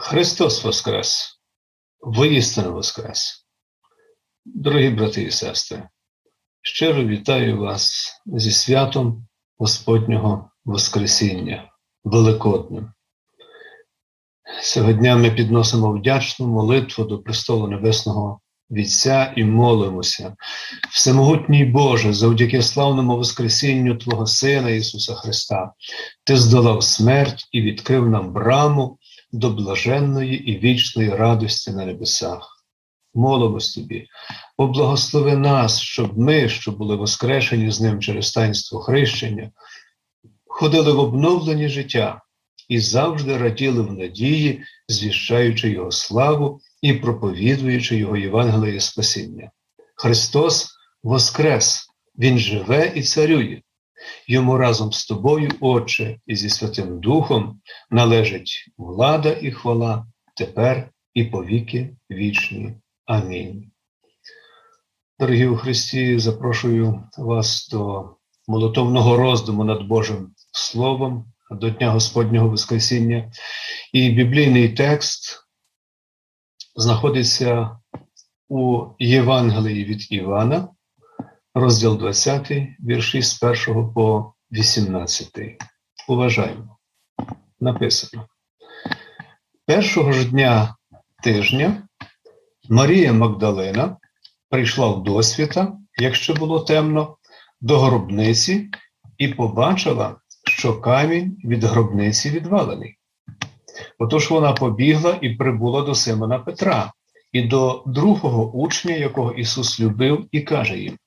Христос Воскрес, воістину Воскрес. Дорогі брати і сестри, щиро вітаю вас зі святом Господнього Воскресіння, Великодним. Сьогодні ми підносимо вдячну молитву до престолу Небесного Вітця і молимося, Всемогутній Боже, завдяки славному Воскресінню Твого Сина Ісуса Христа, Ти здолав смерть і відкрив нам браму до блаженної і вічної радості на небесах. Молимось тобі, поблагослови нас, щоб ми, що були воскрешені з ним через таїнство хрещення, ходили в обновлені життя і завжди раділи в надії, звіщаючи Його славу і проповідуючи Його Євангеліє спасіння. Христос Воскрес, Він живе і царює. Йому разом з тобою, Отче, і зі Святим Духом належить влада і хвала тепер і повіки вічні. Амінь. Дорогі у Христі, запрошую вас до молотовного роздуму над Божим Словом до Дня Господнього Воскресіння. І біблійний текст знаходиться у Євангелії від Івана, розділ 20, вірші з 1 по 18. Уважаємо. Написано. Першого ж дня тижня Марія Магдалина прийшла в досвіта, якщо було темно, до гробниці і побачила, що камінь від гробниці відвалений. Отож вона побігла і прибула до Симона Петра і до другого учня, якого Ісус любив, і каже їм: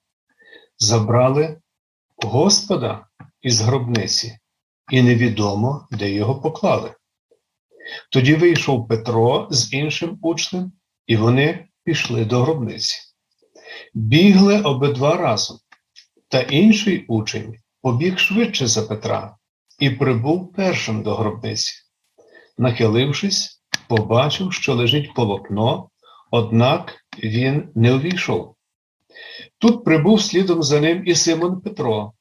Забрали Господа із гробниці, і невідомо, де його поклали. Тоді вийшов Петро з іншим учнем, і вони пішли до гробниці. Бігли обидва разом, та інший учень побіг швидше за Петра і прибув першим до гробниці. Нахилившись, побачив, що лежить полотно, однак він не увійшов. Тут прибув слідом за ним і Симон Петро.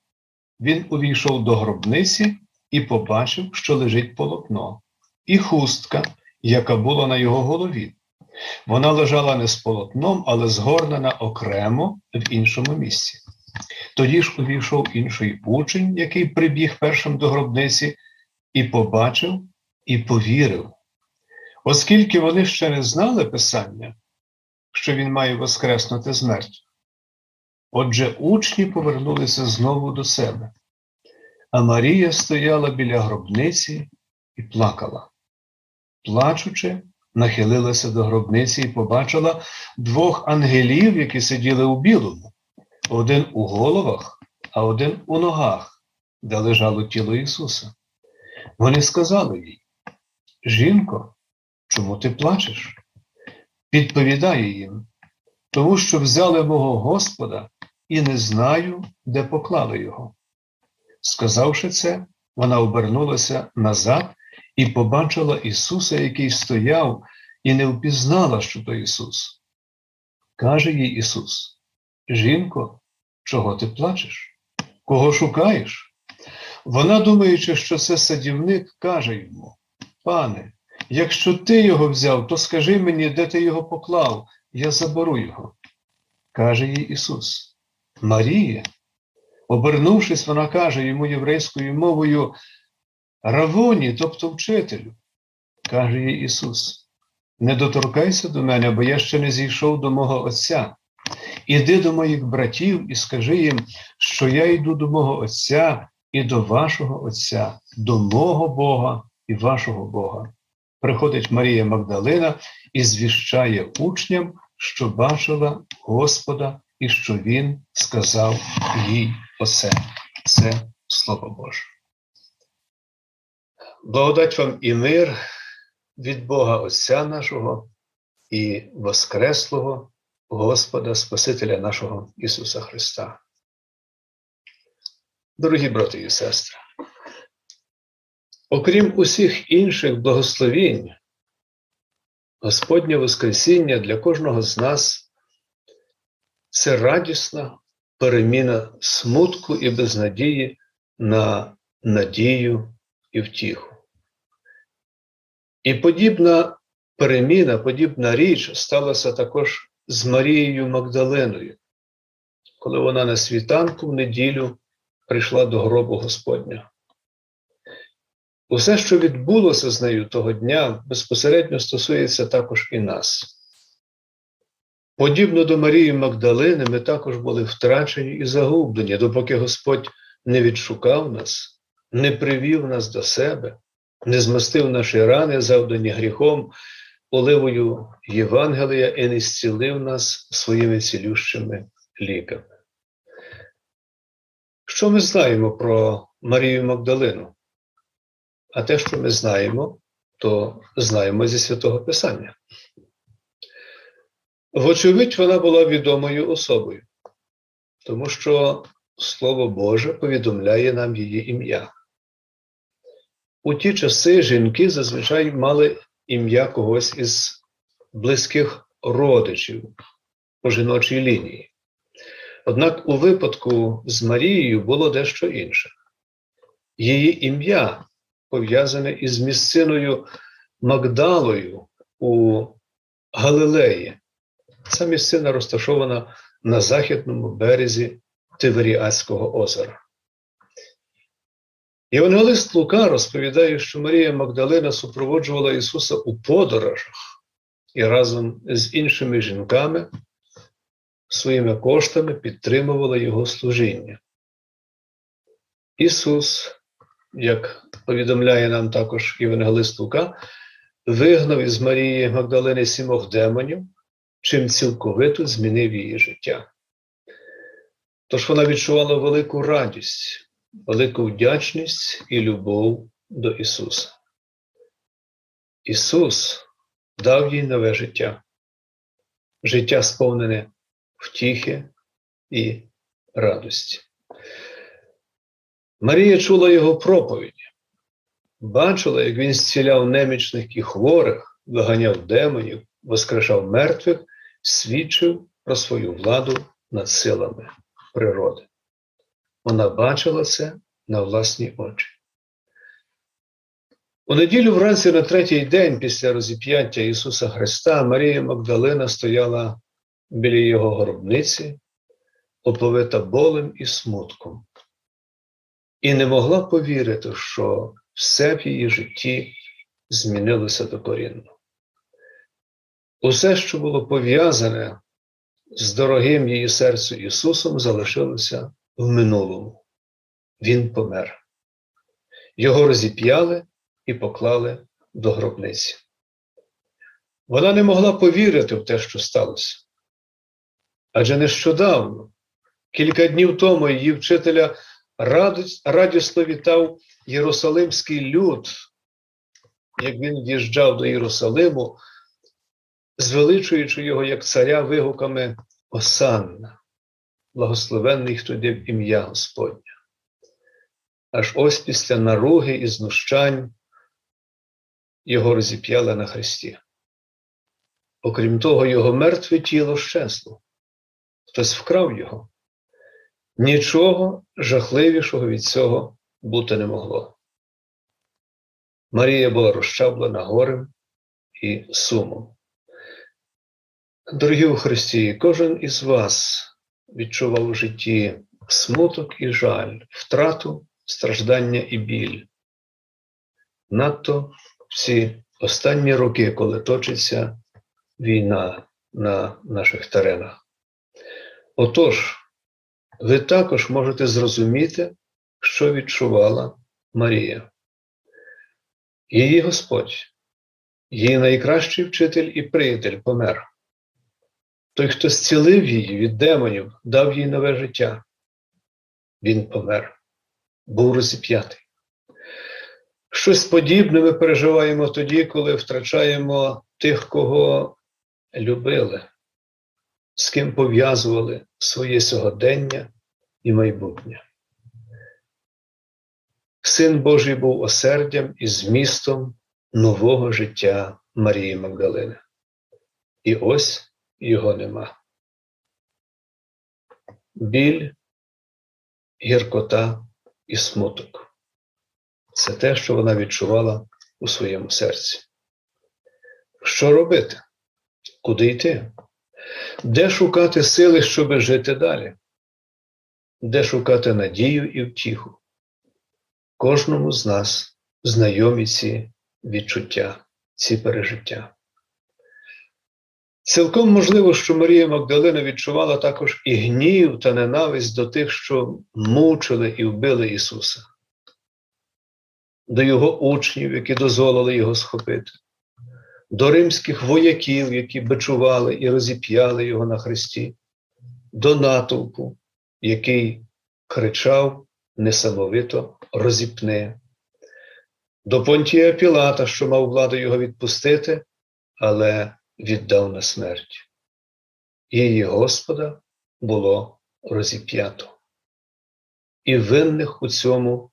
Він увійшов до гробниці і побачив, що лежить полотно, і хустка, яка була на його голові. Вона лежала не з полотном, але згорнена окремо в іншому місці. Тоді ж увійшов інший учень, який прибіг першим до гробниці, і побачив і повірив. Оскільки вони ще не знали Писання, що він має воскреснути з мертвих. Отже, учні повернулися знову до себе, а Марія стояла біля гробниці і плакала. Плачучи, нахилилася до гробниці і побачила двох ангелів, які сиділи у білому, один у головах, а один у ногах, де лежало тіло Ісуса. Вони сказали їй: Жінко, чому ти плачеш? Відповідає їм, тому що взяли мого Господа і не знаю, де поклали його. Сказавши це, вона обернулася назад і побачила Ісуса, який стояв, і не впізнала, що то Ісус. Каже їй Ісус: Жінко, чого ти плачеш? Кого шукаєш? Вона, думаючи, що це садівник, каже йому: Пане, якщо ти його взяв, то скажи мені, де ти його поклав, я заберу його. Каже їй Ісус. Марія. Обернувшись, вона каже йому єврейською мовою Равоні, тобто вчителю, каже їй Ісус. Не доторкайся до мене, бо я ще не зійшов до мого Отця. Іди до моїх братів і скажи їм, що я йду до мого Отця і до вашого Отця, до мого Бога і вашого Бога. Приходить Марія Магдалина і звіщає учням, що бачила Господа і що Він сказав їй оце. Це Слово Боже. Благодать вам і мир від Бога Отця нашого і Воскреслого Господа Спасителя нашого Ісуса Христа. Дорогі брати і сестри, окрім усіх інших благословінь, Господнє Воскресіння для кожного з нас це радісна переміна смутку і безнадії на надію і втіху. І подібна переміна, подібна річ сталася також з Марією Магдалиною, коли вона на світанку в неділю прийшла до гробу Господня. Усе, що відбулося з нею того дня, безпосередньо стосується також і нас. Подібно до Марії Магдалини, ми також були втрачені і загублені, допоки Господь не відшукав нас, не привів нас до себе, не змастив наші рани, завдані гріхом, оливою Євангелія і не зцілив нас своїми цілющими ліками. Що ми знаємо про Марію Магдалину? А те, що ми знаємо, то знаємо зі святого Писання. Вочевидь, вона була відомою особою, тому що Слово Боже повідомляє нам її ім'я. У ті часи жінки зазвичай мали ім'я когось із близьких родичів по жіночій лінії. Однак у випадку з Марією було дещо інше. Її ім'я пов'язане із місциною Магдалою у Галилеї. Ця місцина розташована на західному березі Тиверіатського озера. Євангелист Лука розповідає, що Марія Магдалина супроводжувала Ісуса у подорожах і разом з іншими жінками своїми коштами підтримувала Його служіння. Ісус, як повідомляє нам також Євангелист Лука, вигнав із Марії Магдалини сімох демонів, чим цілковито змінив її життя. Тож вона відчувала велику радість, велику вдячність і любов до Ісуса. Ісус дав їй нове життя, життя сповнене втіхи і радості. Марія чула його проповіді, бачила, як він зціляв немічних і хворих, виганяв демонів, воскрешав мертвих, свідчив про свою владу над силами природи. Вона бачила це на власні очі. У неділю вранці на третій день після розіп'яття Ісуса Христа Марія Магдалина стояла біля Його гробниці, оповита болем і смутком, і не могла повірити, що все в її житті змінилося докорінно. Усе, що було пов'язане з дорогим її серцю Ісусом, залишилося в минулому. Він помер. Його розіп'яли і поклали до гробниці. Вона не могла повірити в те, що сталося. Адже нещодавно, кілька днів тому її вчителя радісно вітав Єрусалимський люд, як він в'їжджав до Єрусалиму, звеличуючи його як царя вигуками Осанна, благословенний, хто йде в ім'я Господнє. Аж ось після наруги і знущань його розіп'яли на хресті. Окрім того, його мертве тіло щесло. Хтось вкрав його. Нічого жахливішого від цього бути не могло. Марія була розчаблена горем і сумом. Дорогі у Христі, кожен із вас відчував у житті смуток і жаль, втрату, страждання і біль. Надто всі останні роки, коли точиться війна на наших теренах. Отож, ви також можете зрозуміти, що відчувала Марія. Її Господь, її найкращий вчитель і приятель помер. Той, хто зцілив її від демонів, дав їй нове життя. Він помер, був розіп'ятий. Щось подібне ми переживаємо тоді, коли втрачаємо тих, кого любили, з ким пов'язували своє сьогодення і майбутнє. Син Божий був осердям і змістом нового життя Марії Магдалини. І ось його нема. Біль, гіркота і смуток це те, що вона відчувала у своєму серці. Що робити? Куди йти? Де шукати сили, щоб жити далі? Де шукати надію і втіху? Кожному з нас знайомі ці відчуття, ці пережиття. Цілком можливо, що Марія Магдалина відчувала також і гнів та ненависть до тих, що мучили і вбили Ісуса, до Його учнів, які дозволили Його схопити, до римських вояків, які бичували і розіп'яли Його на хресті, до натовпу, який кричав несамовито розіпне, до Понтія Пілата, що мав владу його відпустити, але віддав на смерть. Її Господа було розіп'ято. І винних у цьому,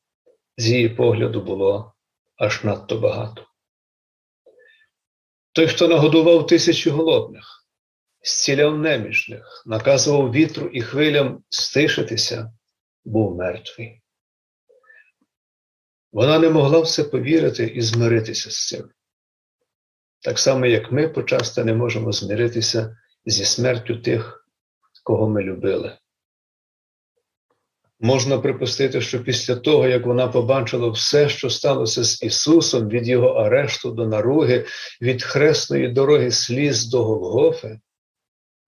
з її погляду, було аж надто багато. Той, хто нагодував тисячі голодних, зціляв немічних, наказував вітру і хвилям стишитися, був мертвий. Вона не могла в це повірити і змиритися з цим. Так само, як ми почасто не можемо змиритися зі смертю тих, кого ми любили. Можна припустити, що після того, як вона побачила все, що сталося з Ісусом від Його арешту до наруги, від хресної дороги сліз до Голгофи,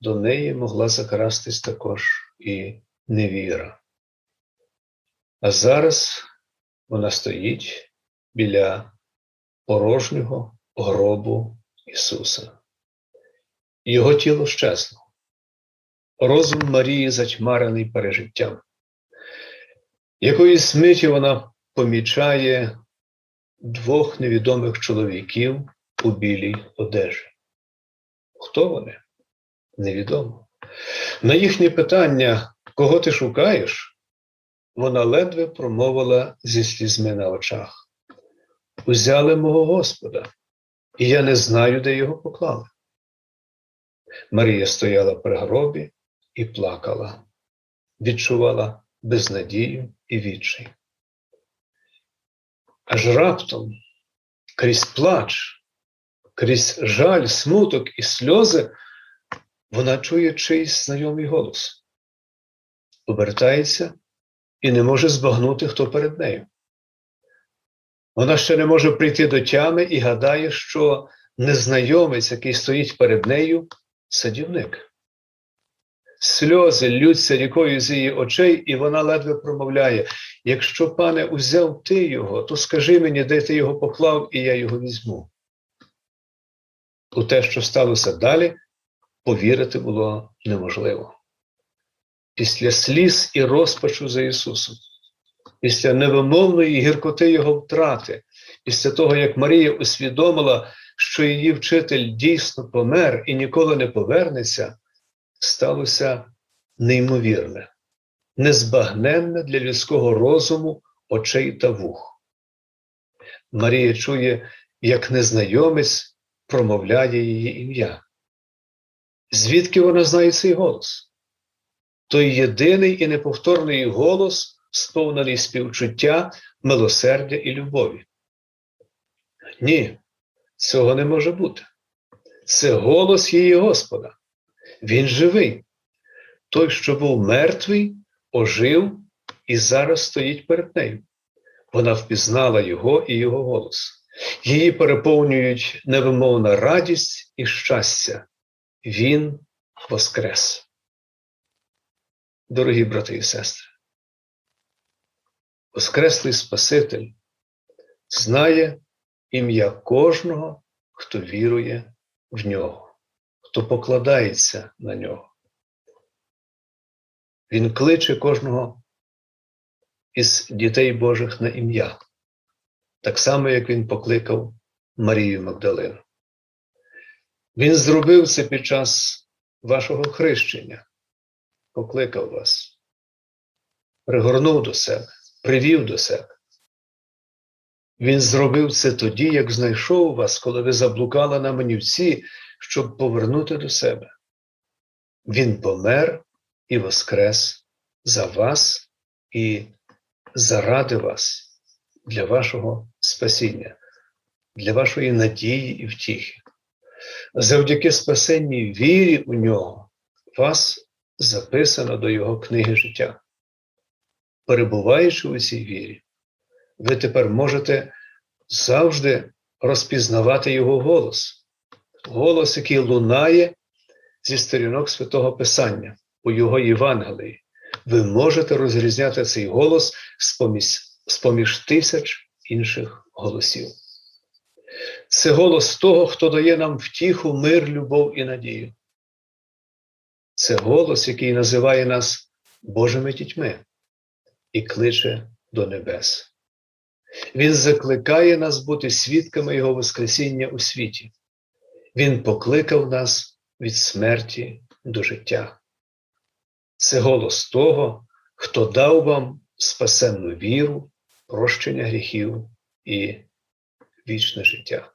до неї могла закрастись також і невіра. А зараз вона стоїть біля порожнього гробу Ісуса. Його тіло щезло. Розум Марії затьмарений пережиттям. Якоїсь миті вона помічає двох невідомих чоловіків у білій одежі. Хто вони? Невідомо. На їхнє питання, кого ти шукаєш, вона ледве промовила зі слізьми на очах. Узяли мого Господа, і я не знаю, де його поклали. Марія стояла при гробі і плакала, відчувала безнадію і відчай. Аж раптом крізь плач, крізь жаль, смуток і сльози, вона чує чийсь знайомий голос, обертається і не може збагнути, хто перед нею. Вона ще не може прийти до тями і гадає, що незнайомець, який стоїть перед нею, садівник. Сльози ллються рікою з її очей, і вона ледве промовляє: якщо, пане, узяв ти його, то скажи мені, де ти його поклав, і я його візьму. У те, що сталося далі, повірити було неможливо. Після сліз і розпачу за Ісусом, після невимовної гіркоти Його втрати, після того, як Марія усвідомила, що її вчитель дійсно помер і ніколи не повернеться, сталося неймовірне, незбагненне для людського розуму, очей та вух. Марія чує, як незнайомець промовляє її ім'я. Звідки вона знає цей голос? Той єдиний і неповторний голос, сповнений співчуття, милосердя і любові. Ні, цього не може бути. Це голос її Господа. Він живий. Той, що був мертвий, ожив і зараз стоїть перед нею. Вона впізнала його і його голос. Її переповнюють невимовна радість і щастя. Він воскрес. Дорогі брати і сестри, Воскреслий Спаситель знає ім'я кожного, хто вірує в нього, хто покладається на нього. Він кличе кожного із дітей Божих на ім'я, так само, як він покликав Марію Магдалину. Він зробив це під час вашого хрещення, покликав вас, пригорнув до себе, привів до себе. Він зробив це тоді, як знайшов вас, коли ви заблукали на манівці, щоб повернути до себе. Він помер і воскрес за вас і заради вас для вашого спасіння, для вашої надії і втіхи. Завдяки спасенній вірі у нього вас записано до Його книги життя. Перебуваючи у цій вірі, ви тепер можете завжди розпізнавати Його голос, голос, який лунає зі сторінок Святого Писання у Його Євангелії. Ви можете розрізняти цей голос з поміж тисяч інших голосів. Це голос того, хто дає нам втіху, мир, любов і надію. Це голос, який називає нас Божими дітьми і кличе до небес. Він закликає нас бути свідками Його Воскресіння у світі. Він покликав нас від смерті до життя. Це голос того, хто дав вам спасенну віру, прощення гріхів і вічне життя.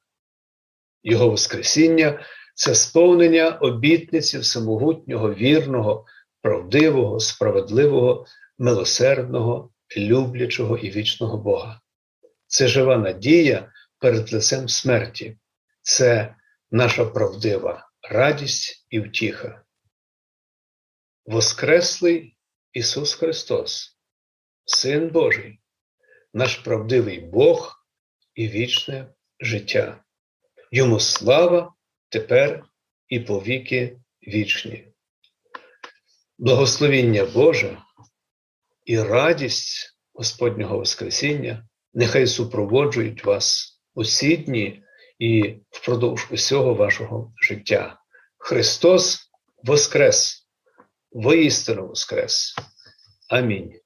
Його Воскресіння це сповнення обітниці всемогутнього, вірного, правдивого, справедливого, милосердного, люблячого і вічного Бога. Це жива надія перед лицем смерті, це наша правдива радість і втіха. Воскреслий Ісус Христос, Син Божий, наш правдивий Бог і вічне життя. Йому слава тепер і повіки вічні. Благословіння Боже і радість Господнього Воскресіння нехай супроводжують вас усі дні і впродовж усього вашого життя. Христос Воскрес! Воістину Воскрес! Амінь.